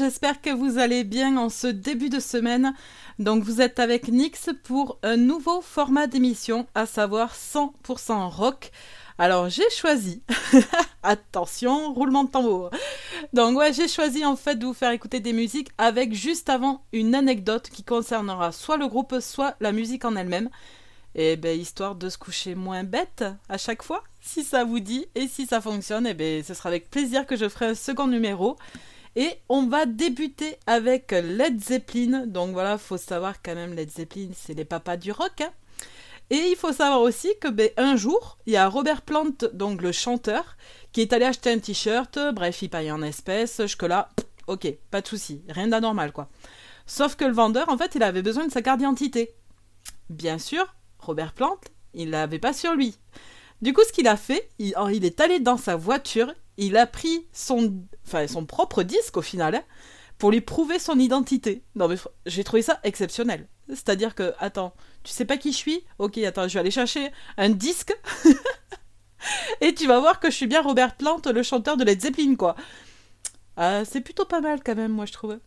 j'espère que vous allez bien en ce début de semaine. Donc vous êtes avec Nix pour un nouveau format d'émission, à savoir 100% rock. Alors j'ai choisi, attention, roulement de tambour. Donc ouais, j'ai choisi en fait de vous faire écouter des musiques avec juste avant une anecdote qui concernera soit le groupe, soit la musique en elle-même. Et ben histoire de se coucher moins bête à chaque fois, si ça vous dit et si ça fonctionne, et ben ce sera avec plaisir que je ferai un second numéro. Et on va débuter avec Led Zeppelin. Donc voilà, faut savoir quand même Led Zeppelin, c'est les papas du rock. Hein. Et il faut savoir aussi que ben, un jour, il y a Robert Plant, donc le chanteur, qui est allé acheter un t-shirt. Bref, il paye en espèces. Jusque là, ok, pas de souci, rien d'anormal quoi. Sauf que le vendeur, en fait, il avait besoin de sa carte d'identité. Bien sûr, Robert Plant, il l'avait pas sur lui. Du coup, ce qu'il a fait, il, est allé dans sa voiture, il a pris son, enfin, son propre disque au final, hein, pour lui prouver son identité. Non mais j'ai trouvé ça exceptionnel. C'est-à-dire que, attends, tu sais pas qui je suis? Ok, attends, je vais aller chercher un disque. et tu vas voir que je suis bien Robert Plant, le chanteur de Led Zeppelin, quoi. Ah, c'est plutôt pas mal quand même, moi je trouve.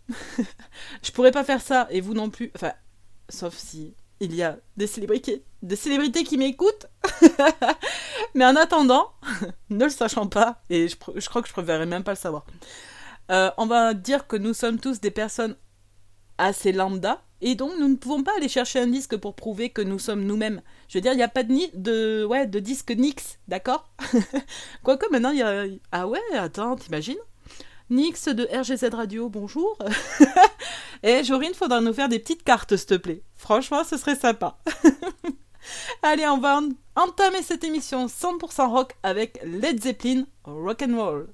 je pourrais pas faire ça, et vous non plus. Enfin, sauf si il y a des célébrités, des célébrités qui m'écoutent. Mais en attendant, ne le sachant pas, et je, crois que je préférerais même pas le savoir, euh, on va dire que nous sommes tous des personnes assez lambda, et donc nous ne pouvons pas aller chercher un disque pour prouver que nous sommes nous-mêmes. Je veux dire, il n'y a pas de, ni de, ouais, de disque Nix, d'accord? Quoique maintenant, il y a... Ah ouais, attends, t'imagines? Nix de RGZ Radio, bonjour. Et Jorine, faudra nous faire des petites cartes, s'il te plaît. Franchement, ce serait sympa. Allez, on va entamer cette émission 100% rock avec Led Zeppelin Rock and Roll.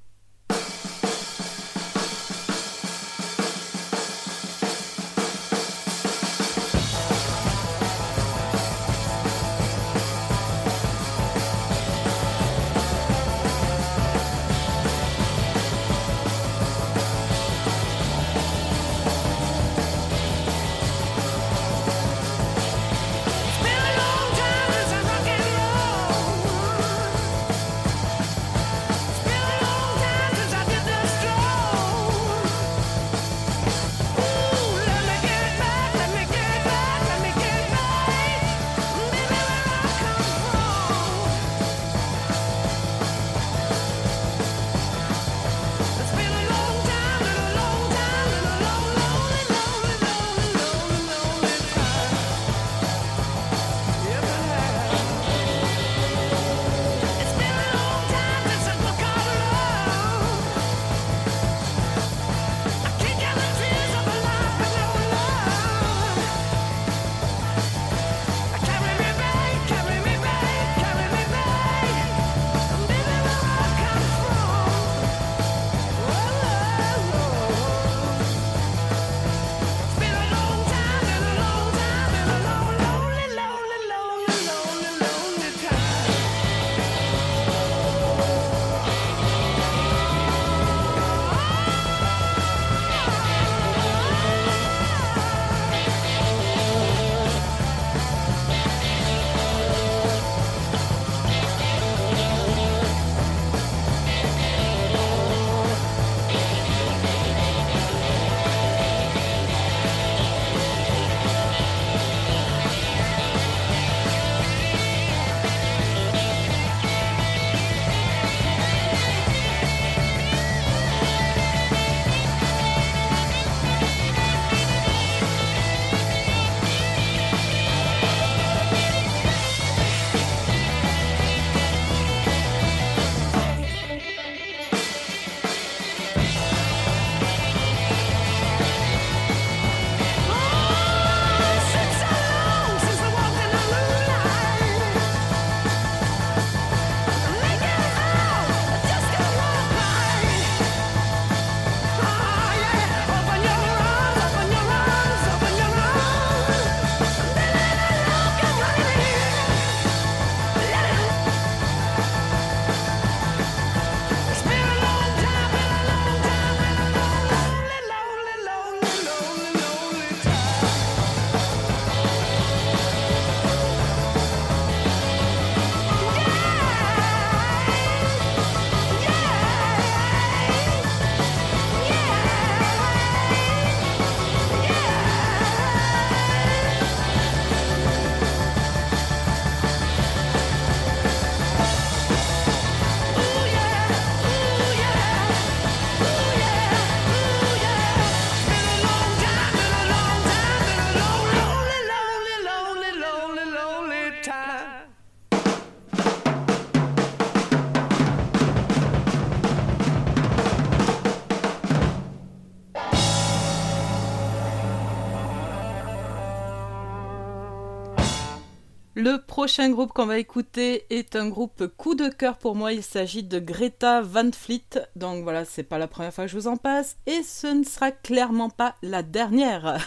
Prochain groupe qu'on va écouter est un groupe coup de cœur pour moi. Il s'agit de Greta Van Fleet. Donc voilà, c'est pas la première fois que je vous en passe et ce ne sera clairement pas la dernière.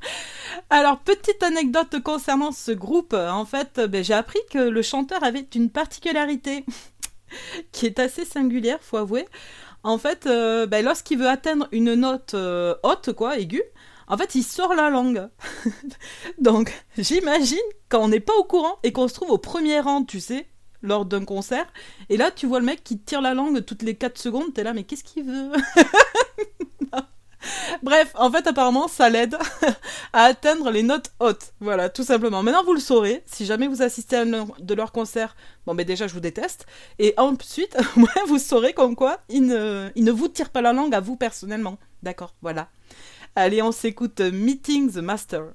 Alors, petite anecdote concernant ce groupe. En fait, ben, j'ai appris que le chanteur avait une particularité qui est assez singulière, faut avouer. En fait, euh, ben, lorsqu'il veut atteindre une note euh, haute, quoi, aiguë, en fait, il sort la langue. Donc, j'imagine quand on n'est pas au courant et qu'on se trouve au premier rang, tu sais, lors d'un concert, et là, tu vois le mec qui tire la langue toutes les 4 secondes, t'es là, mais qu'est-ce qu'il veut? Bref, en fait, apparemment, ça l'aide à atteindre les notes hautes. Voilà, tout simplement. Maintenant, vous le saurez. Si jamais vous assistez à un de leurs concerts, bon, ben déjà, je vous déteste. Et ensuite, vous saurez comme quoi il ne, vous tire pas la langue à vous personnellement. D'accord, voilà. Allez, on s'écoute Meeting the Master.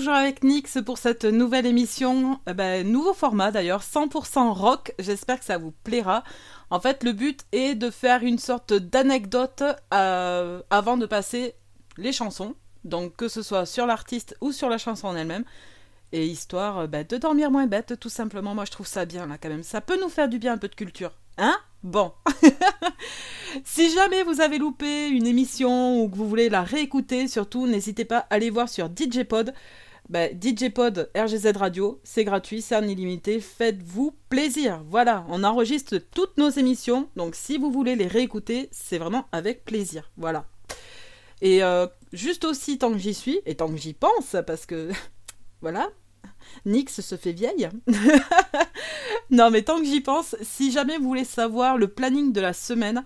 Toujours avec Nix pour cette nouvelle émission, euh, ben, nouveau format d'ailleurs, 100% rock. J'espère que ça vous plaira. En fait, le but est de faire une sorte d'anecdote euh, avant de passer les chansons. Donc que ce soit sur l'artiste ou sur la chanson en elle-même. Et histoire euh, ben, de dormir moins bête, tout simplement. Moi, je trouve ça bien là quand même. Ça peut nous faire du bien un peu de culture. Hein? Bon. si jamais vous avez loupé une émission ou que vous voulez la réécouter, surtout n'hésitez pas à aller voir sur DJ Pod. Bah, DJ Pod RGZ Radio, c'est gratuit, c'est en illimité, faites-vous plaisir. Voilà, on enregistre toutes nos émissions, donc si vous voulez les réécouter, c'est vraiment avec plaisir. Voilà. Et euh, juste aussi, tant que j'y suis, et tant que j'y pense, parce que voilà, Nix se fait vieille. non, mais tant que j'y pense, si jamais vous voulez savoir le planning de la semaine,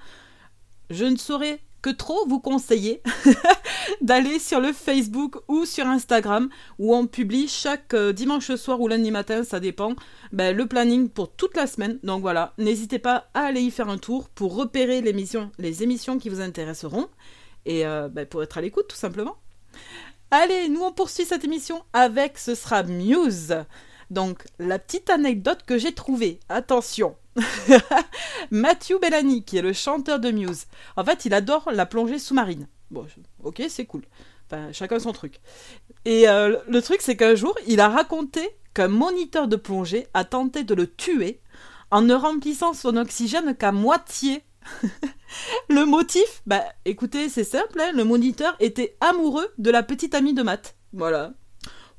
je ne saurais trop vous conseiller d'aller sur le Facebook ou sur Instagram où on publie chaque euh, dimanche soir ou lundi matin, ça dépend, ben, le planning pour toute la semaine. Donc voilà, n'hésitez pas à aller y faire un tour pour repérer les émissions, les émissions qui vous intéresseront et euh, ben, pour être à l'écoute tout simplement. Allez, nous on poursuit cette émission avec ce sera Muse. Donc la petite anecdote que j'ai trouvée, attention. Matthew Bellany, qui est le chanteur de Muse, en fait il adore la plongée sous-marine. Bon, ok, c'est cool. Enfin, chacun son truc. Et euh, le truc, c'est qu'un jour, il a raconté qu'un moniteur de plongée a tenté de le tuer en ne remplissant son oxygène qu'à moitié le motif, bah écoutez, c'est simple, hein, le moniteur était amoureux de la petite amie de Matt. Voilà.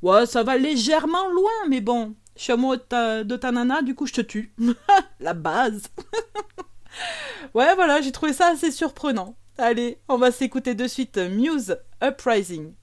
Ouais, ça va légèrement loin, mais bon, je suis amoureux de ta, de ta nana, du coup je te tue. la base. ouais, voilà, j'ai trouvé ça assez surprenant. Allez, on va s'écouter de suite Muse Uprising.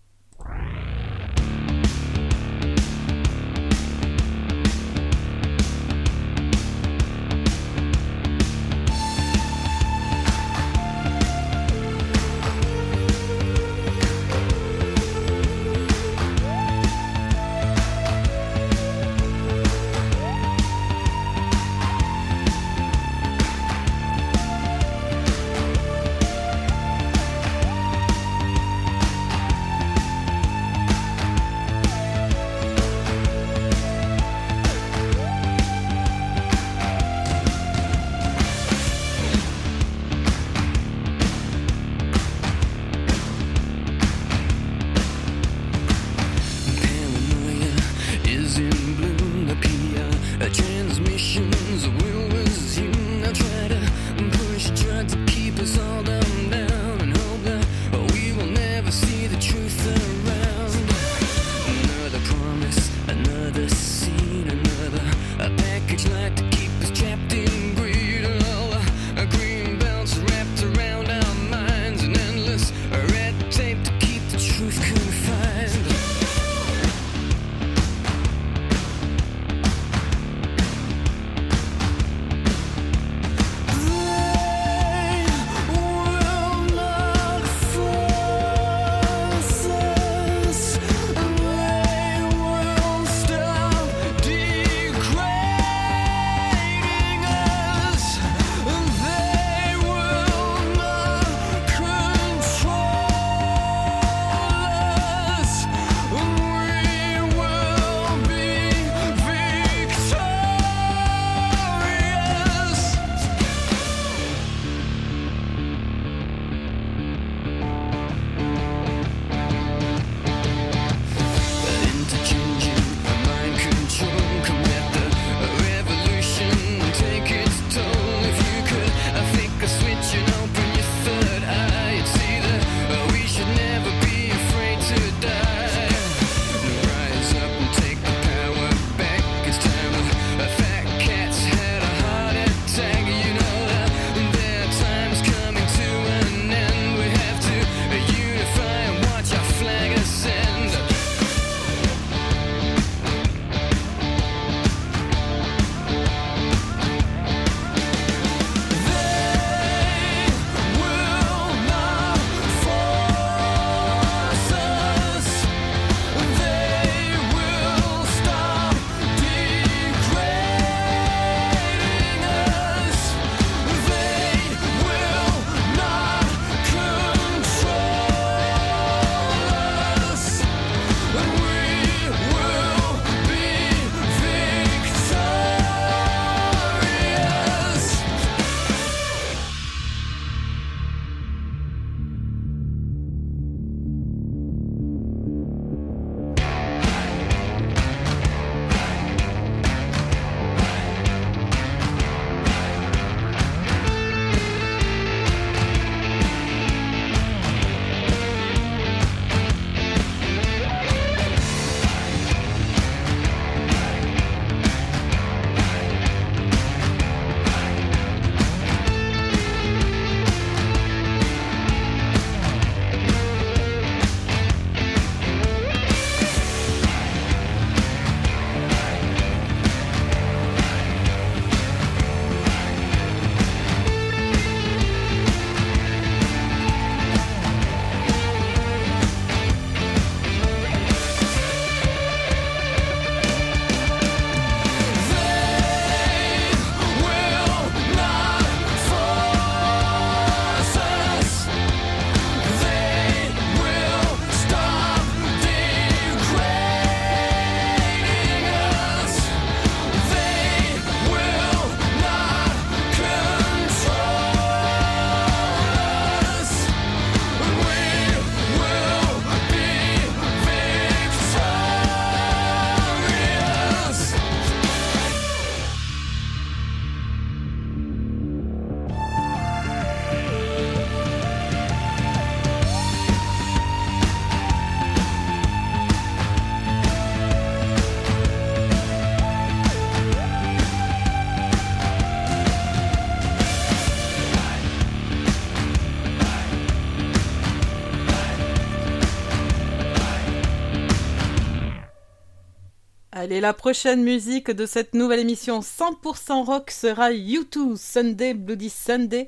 Allez, la prochaine musique de cette nouvelle émission 100% rock sera U2 Sunday Bloody Sunday.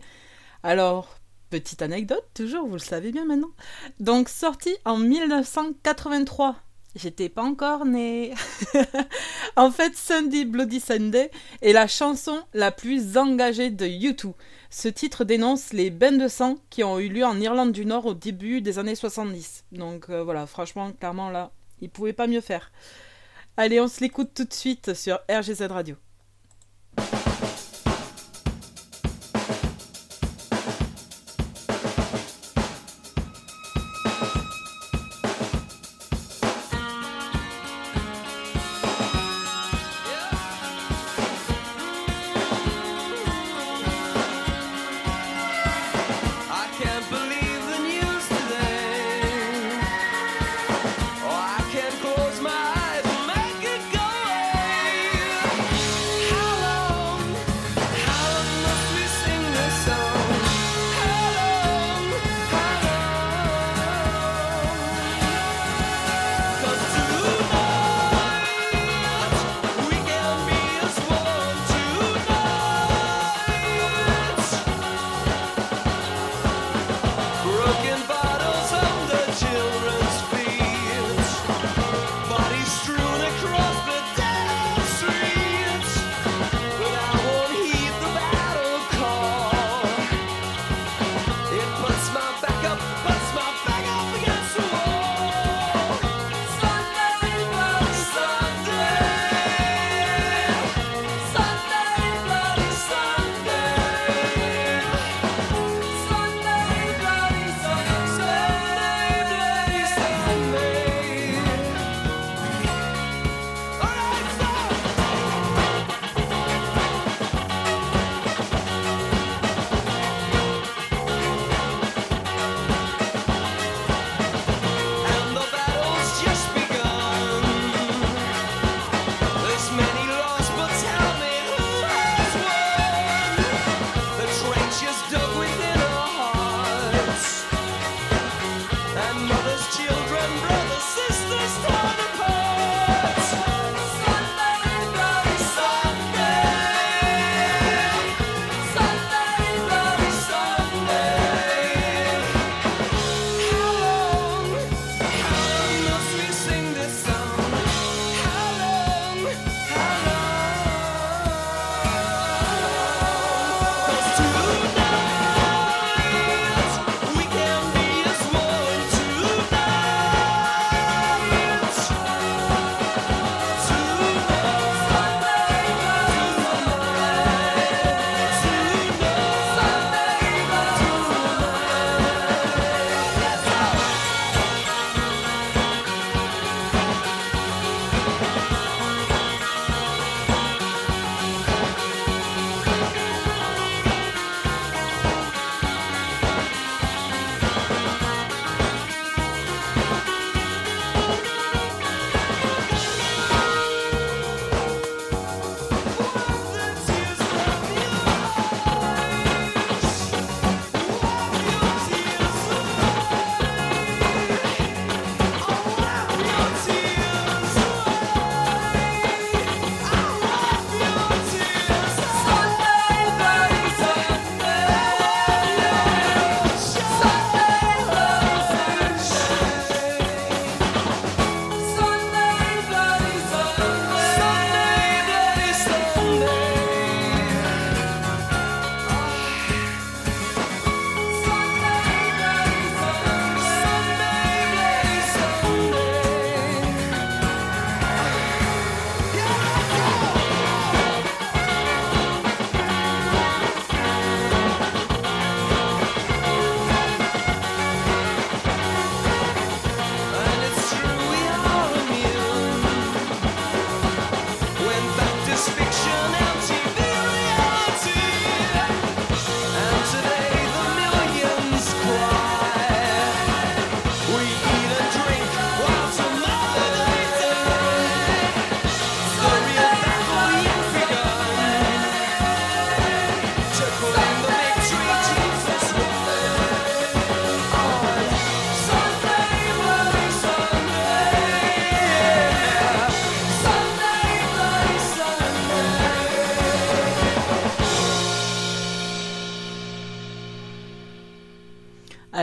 Alors, petite anecdote, toujours, vous le savez bien maintenant. Donc, sorti en 1983. J'étais pas encore née. en fait, Sunday Bloody Sunday est la chanson la plus engagée de U2. Ce titre dénonce les bains de sang qui ont eu lieu en Irlande du Nord au début des années 70. Donc euh, voilà, franchement, clairement là, ils pouvaient pas mieux faire. Allez, on se l'écoute tout de suite sur RGZ Radio.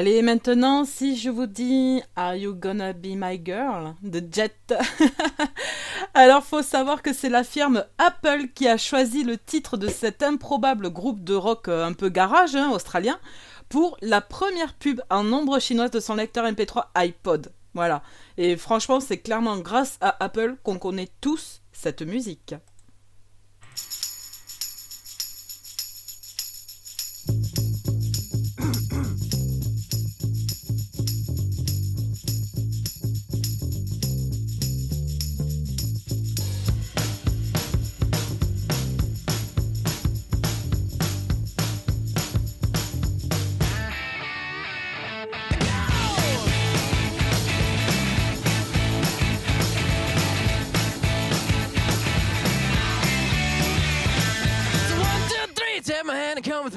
Allez, maintenant, si je vous dis Are You Gonna Be My Girl? De Jet. Alors, faut savoir que c'est la firme Apple qui a choisi le titre de cet improbable groupe de rock euh, un peu garage hein, australien pour la première pub en nombre chinoise de son lecteur MP3 iPod. Voilà. Et franchement, c'est clairement grâce à Apple qu'on connaît tous cette musique.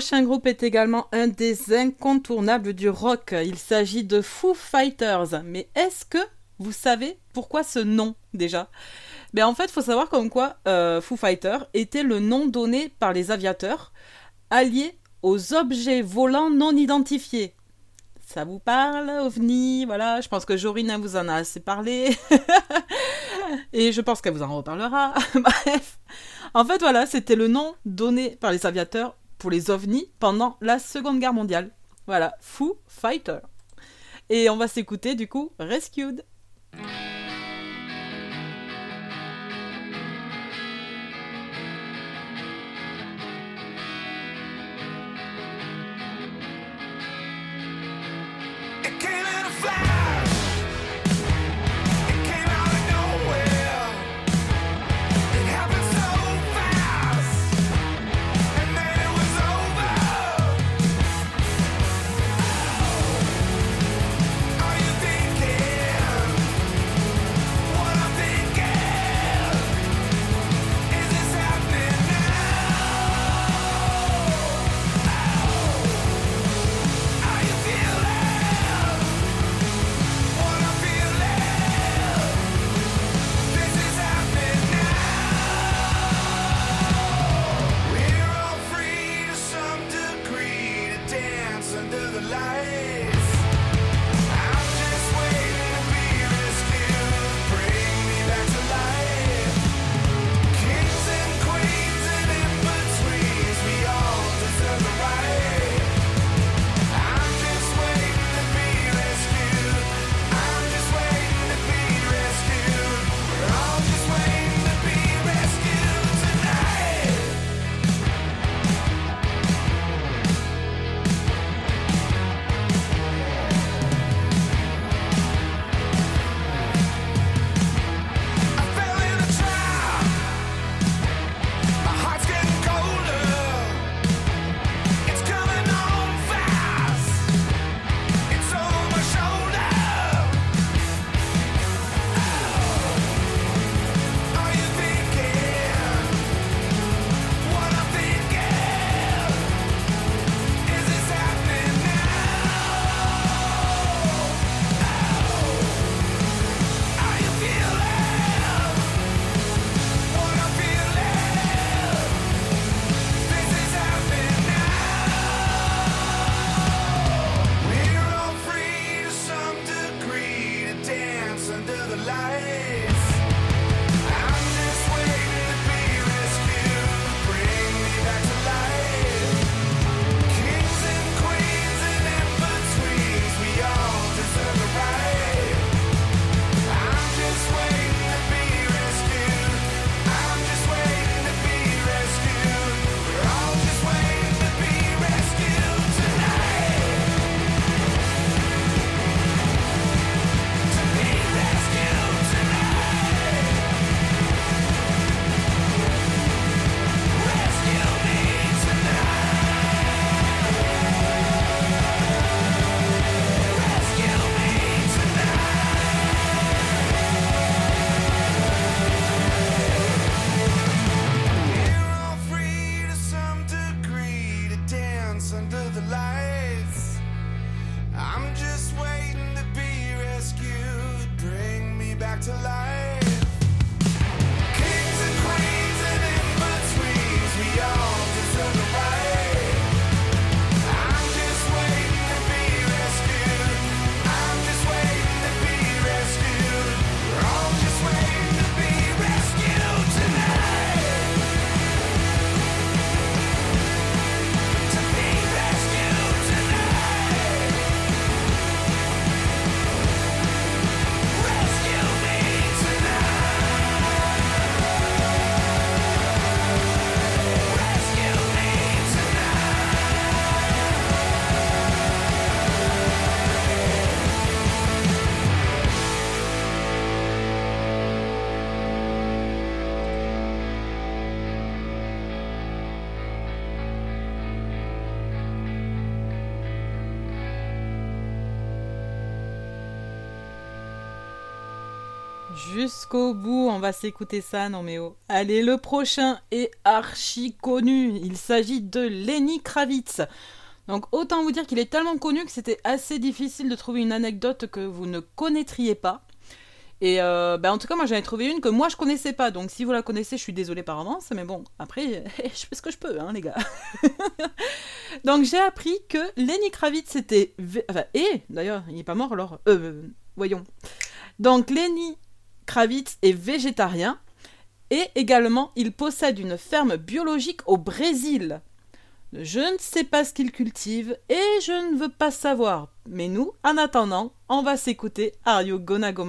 Prochain groupe est également un des incontournables du rock. Il s'agit de Foo Fighters. Mais est-ce que vous savez pourquoi ce nom déjà? Ben En fait, il faut savoir comme quoi euh, Foo Fighters était le nom donné par les aviateurs alliés aux objets volants non identifiés. Ça vous parle, OVNI? Voilà, je pense que Jorine vous en a assez parlé. Et je pense qu'elle vous en reparlera. Bref. En fait, voilà, c'était le nom donné par les aviateurs pour les ovnis pendant la Seconde Guerre mondiale. Voilà, Foo Fighter. Et on va s'écouter du coup Rescued. Jusqu'au bout, on va s'écouter ça, non mais oh. Allez, le prochain est archi connu. Il s'agit de Lenny Kravitz. Donc autant vous dire qu'il est tellement connu que c'était assez difficile de trouver une anecdote que vous ne connaîtriez pas. Et euh, ben, en tout cas, moi j'en ai trouvé une que moi je connaissais pas. Donc si vous la connaissez, je suis désolée par avance. Mais bon, après, je fais ce que je peux, hein, les gars. donc j'ai appris que Lenny Kravitz était. Enfin, et d'ailleurs, il n'est pas mort alors. Euh, voyons. Donc Lenny Kravitz est végétarien. Et également, il possède une ferme biologique au Brésil. Je ne sais pas ce qu'il cultive et je ne veux pas savoir. Mais nous, en attendant, on va s'écouter Are You Gonna Go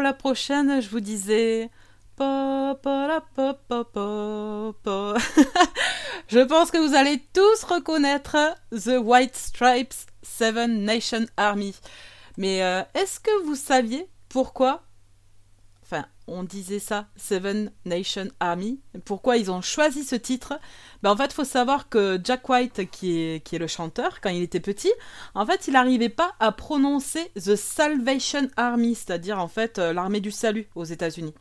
la prochaine, je vous disais. Je pense que vous allez tous reconnaître The White Stripes Seven Nation Army. Mais euh, est-ce que vous saviez pourquoi Enfin, on disait ça, Seven Nation Army. Pourquoi ils ont choisi ce titre? Ben, En fait, il faut savoir que Jack White, qui est, le chanteur, quand il était petit, en fait, il n'arrivait pas à prononcer The Salvation Army, c'est-à-dire en fait euh, l'armée du salut aux États-Unis.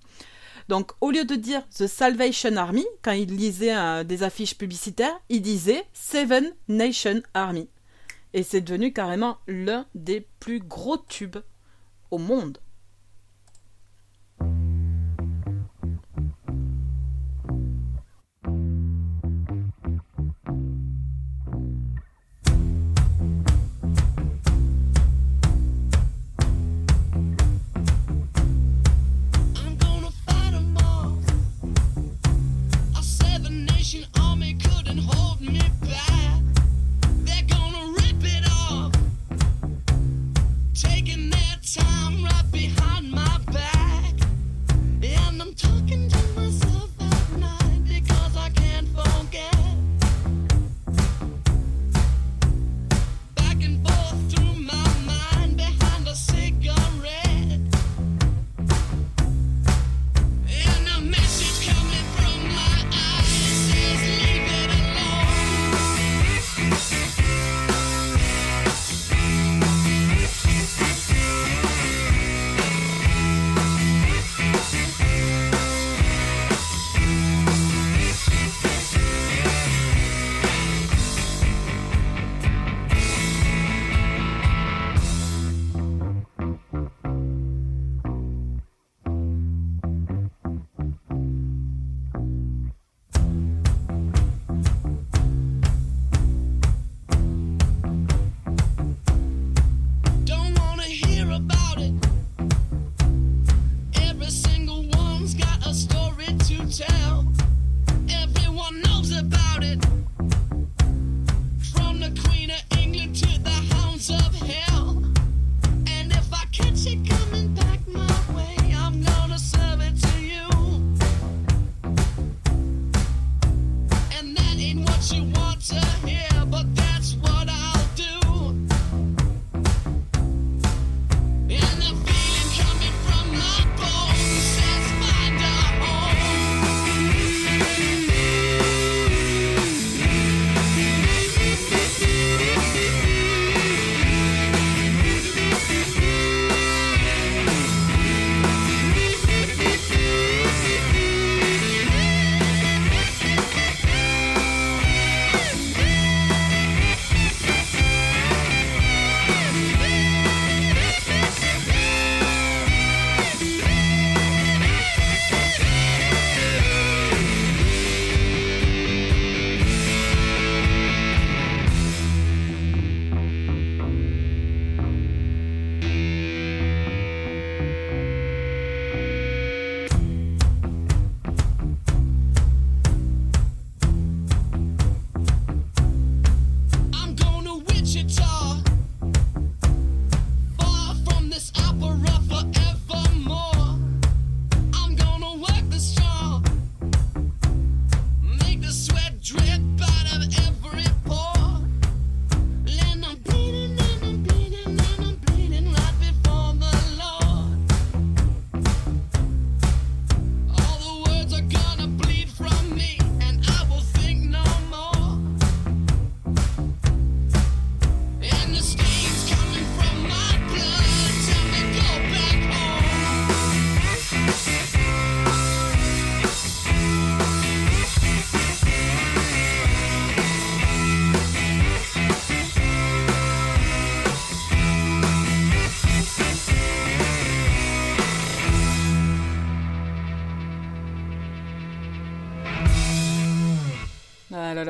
Donc, au lieu de dire The Salvation Army, quand il lisait euh, des affiches publicitaires, il disait Seven Nation Army. Et c'est devenu carrément l'un des plus gros tubes au monde.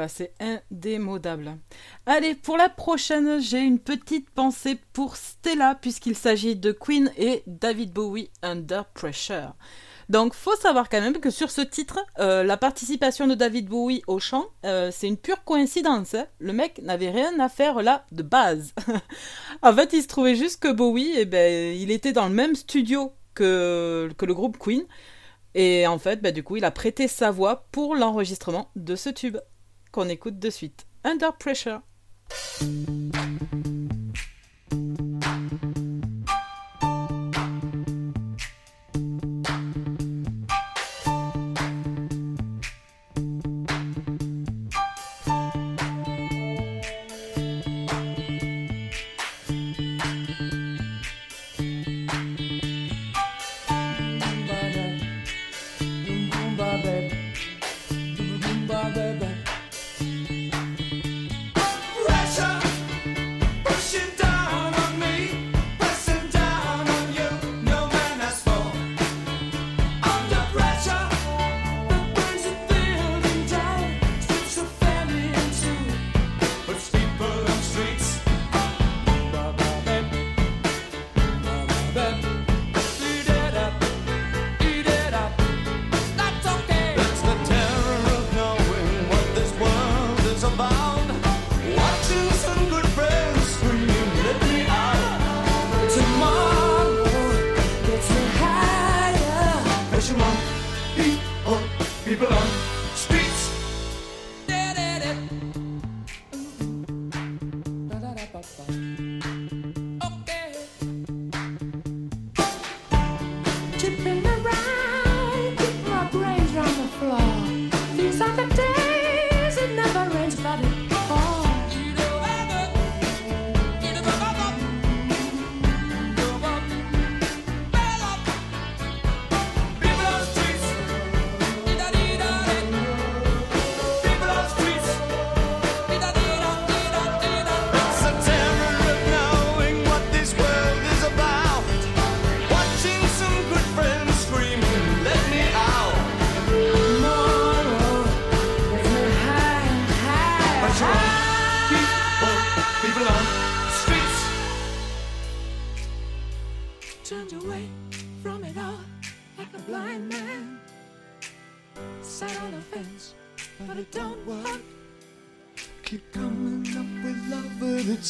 C'est indémodable. Allez, pour la prochaine, j'ai une petite pensée pour Stella, puisqu'il s'agit de Queen et David Bowie Under Pressure. Donc, faut savoir quand même que sur ce titre, euh, la participation de David Bowie au chant, euh, c'est une pure coïncidence. hein. Le mec n'avait rien à faire là de base. en fait, il se trouvait juste que Bowie, eh ben, il était dans le même studio que, que le groupe Queen. Et en fait, bah, du coup, il a prêté sa voix pour l'enregistrement de ce tube qu'on écoute de suite. Under Pressure. Pressure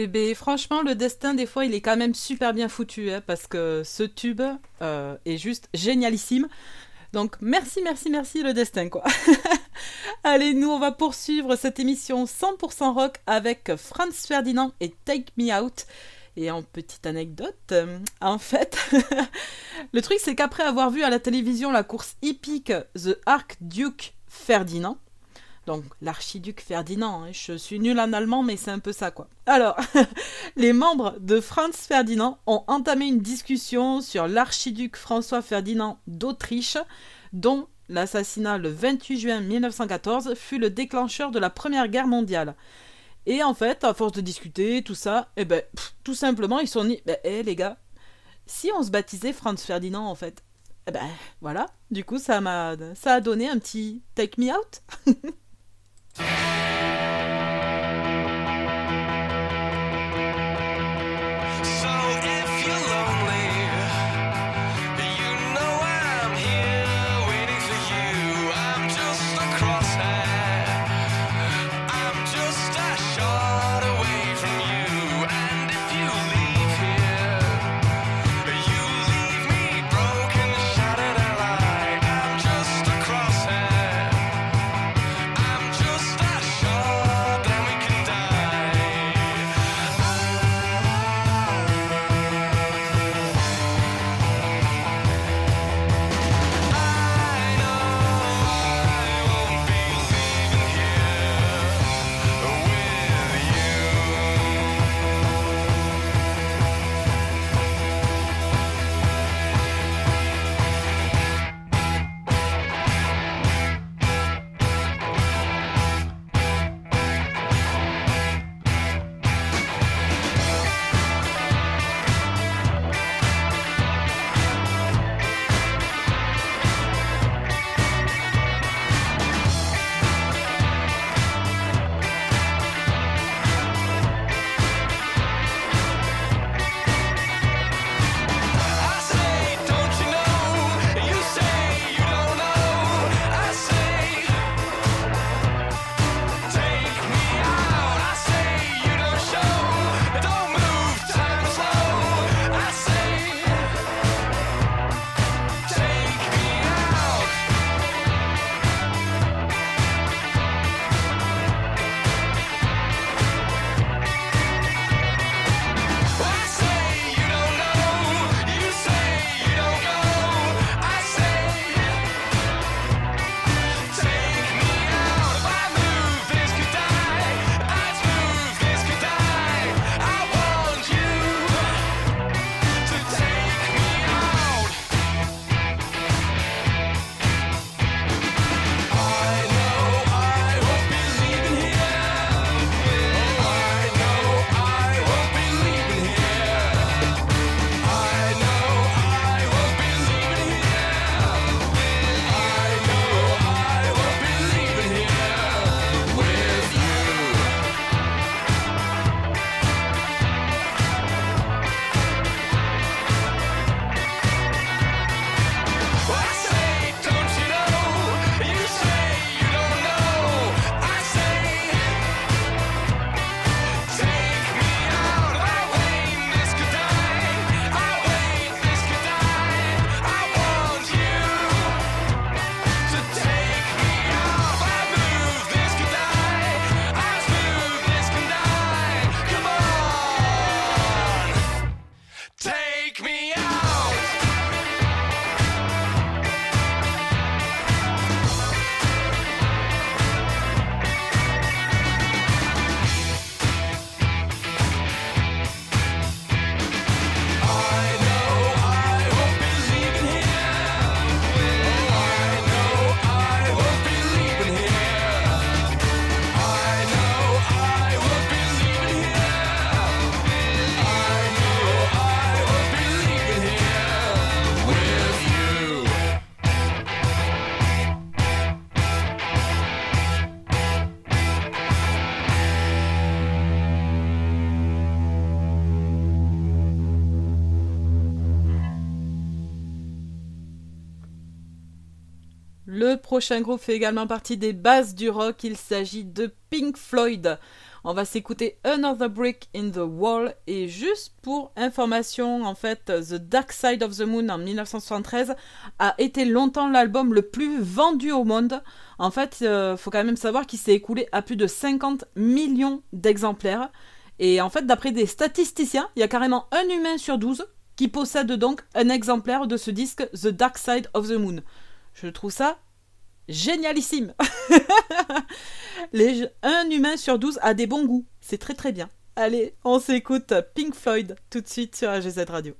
Et ben franchement, le destin, des fois, il est quand même super bien foutu, hein, parce que ce tube euh, est juste génialissime. Donc, merci, merci, merci, le destin, quoi. Allez, nous, on va poursuivre cette émission 100% rock avec Franz Ferdinand et Take Me Out. Et en petite anecdote, euh, en fait, le truc, c'est qu'après avoir vu à la télévision la course hippique The Archduke Ferdinand, Donc l'archiduc Ferdinand, hein, je suis nulle en allemand mais c'est un peu ça quoi. Alors, les membres de Franz Ferdinand ont entamé une discussion sur l'archiduc François Ferdinand d'Autriche dont l'assassinat le 28 juin 1914 fut le déclencheur de la Première Guerre mondiale. Et en fait, à force de discuter, tout ça, eh ben, tout simplement, ils sont dit, ben, eh, les gars, si on se baptisait Franz Ferdinand, en fait, eh ben, voilà. Du coup, ça m'a, ça a donné un petit take me out. Le prochain groupe fait également partie des bases du rock. Il s'agit de Pink Floyd. On va s'écouter Another Brick in the Wall. Et juste pour information, en fait, The Dark Side of the Moon en 1973 a été longtemps l'album le plus vendu au monde. En fait, euh, faut quand même savoir qu'il s'est écoulé à plus de 50 millions d'exemplaires. Et en fait, d'après des statisticiens, il y a carrément un humain sur 12 qui possède donc un exemplaire de ce disque The Dark Side of the Moon. Je trouve ça génialissime. Un humain sur 12 a des bons goûts. C'est très très bien. Allez, on s'écoute Pink Floyd tout de suite sur AGZ Radio.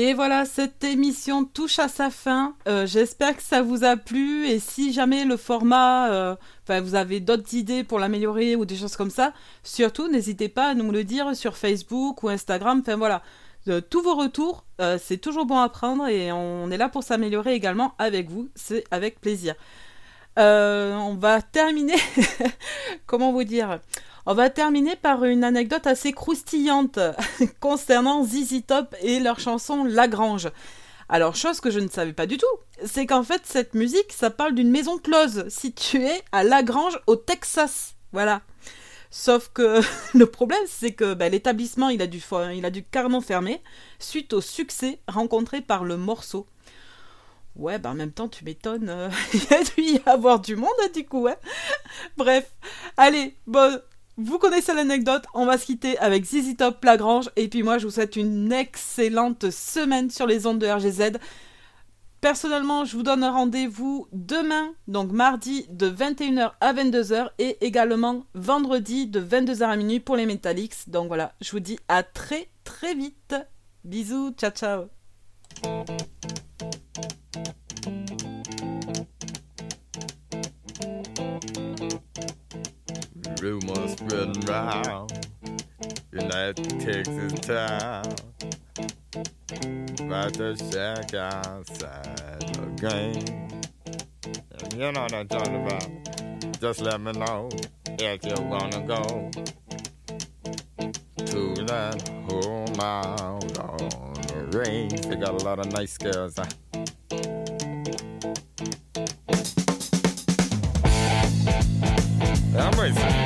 Et voilà, cette émission touche à sa fin. Euh, J'espère que ça vous a plu. Et si jamais le format, euh, vous avez d'autres idées pour l'améliorer ou des choses comme ça, surtout n'hésitez pas à nous le dire sur Facebook ou Instagram. Enfin voilà, Euh, tous vos retours, c'est toujours bon à prendre et on est là pour s'améliorer également avec vous. C'est avec plaisir. On va terminer. Comment vous dire? On va terminer par une anecdote assez croustillante concernant ZZ Top et leur chanson Lagrange. Alors, chose que je ne savais pas du tout, c'est qu'en fait, cette musique, ça parle d'une maison close située à Lagrange, au Texas. Voilà. Sauf que le problème, c'est que bah, l'établissement, il, a dû il a dû carrément fermer suite au succès rencontré par le morceau. Ouais, bah en même temps, tu m'étonnes, euh, il a dû y avoir du monde, du coup, ouais. Bref, allez, bon, Vous connaissez l'anecdote, on va se quitter avec ZZ Top Lagrange et puis moi je vous souhaite une excellente semaine sur les ondes de RGZ. Personnellement, je vous donne rendez-vous demain, donc mardi de 21h à 22h et également vendredi de 22h à minuit pour les Metallics. Donc voilà, je vous dis à très très vite. Bisous, ciao ciao. Rumors spreading round in that Texas town about the shack outside the game. You know what I'm talking about. Just let me know if you wanna go to that home out on the range. They got a lot of nice girls. Huh? I'm racing.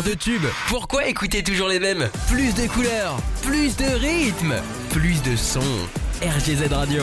De tubes. Pourquoi écouter toujours les mêmes? Plus de couleurs, plus de rythme, plus de sons. RGZ Radio.